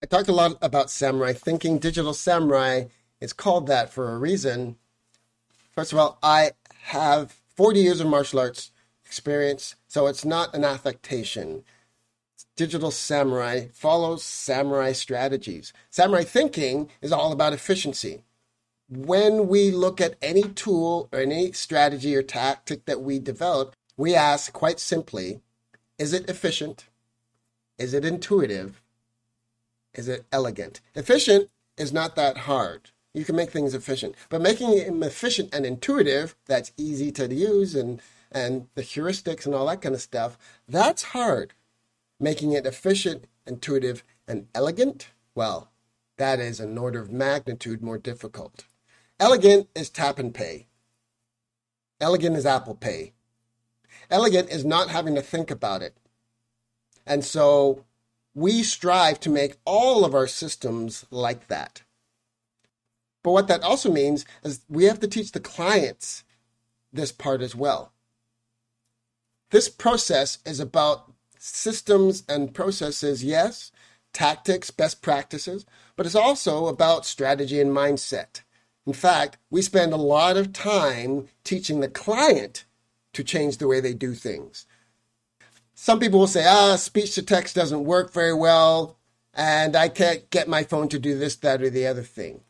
I talked a lot about samurai thinking. Digital samurai is called that for a reason. First of all, I have 40 years of martial arts experience, so it's not an affectation. Digital samurai follows samurai strategies. Samurai thinking is all about efficiency. When we look at any tool or any strategy or tactic that we develop, we ask quite simply is it efficient? Is it intuitive? Is it elegant? Efficient is not that hard. You can make things efficient, but making them efficient and intuitive, that's easy to use and, and the heuristics and all that kind of stuff, that's hard. Making it efficient, intuitive, and elegant, well, that is an order of magnitude more difficult. Elegant is tap and pay. Elegant is Apple Pay. Elegant is not having to think about it. And so we strive to make all of our systems like that. But what that also means is we have to teach the clients this part as well. This process is about systems and processes, yes, tactics, best practices, but it's also about strategy and mindset. In fact, we spend a lot of time teaching the client to change the way they do things. Some people will say, ah, speech to text doesn't work very well, and I can't get my phone to do this, that, or the other thing.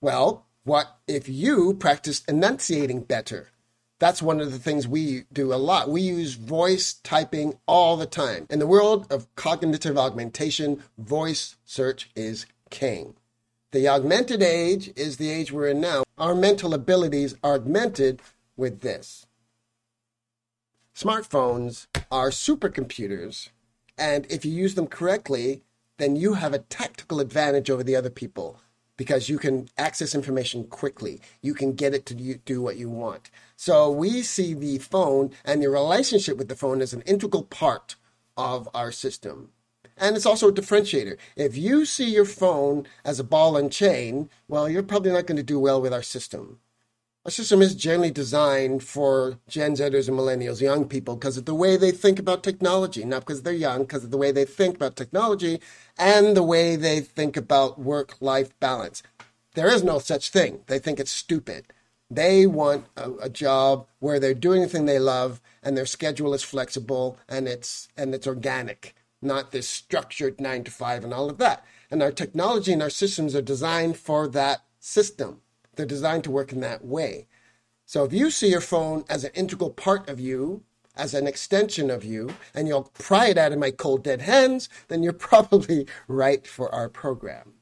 Well, what if you practiced enunciating better? That's one of the things we do a lot. We use voice typing all the time. In the world of cognitive augmentation, voice search is king. The augmented age is the age we're in now. Our mental abilities are augmented with this. Smartphones are supercomputers, and if you use them correctly, then you have a tactical advantage over the other people because you can access information quickly. You can get it to do what you want. So we see the phone and the relationship with the phone as an integral part of our system. And it's also a differentiator. If you see your phone as a ball and chain, well, you're probably not going to do well with our system. Our system is generally designed for Gen Zers and millennials, young people, because of the way they think about technology, not because they're young, because of the way they think about technology and the way they think about work life balance. There is no such thing. They think it's stupid. They want a, a, job where they're doing the thing they love and their schedule is flexible and it's and it's organic, not this structured nine to five and all of that. And our technology and our systems are designed for that system. They're designed to work in that way. So if you see your phone as an integral part of you, as an extension of you, and you'll pry it out of my cold dead hands, then you're probably right for our program.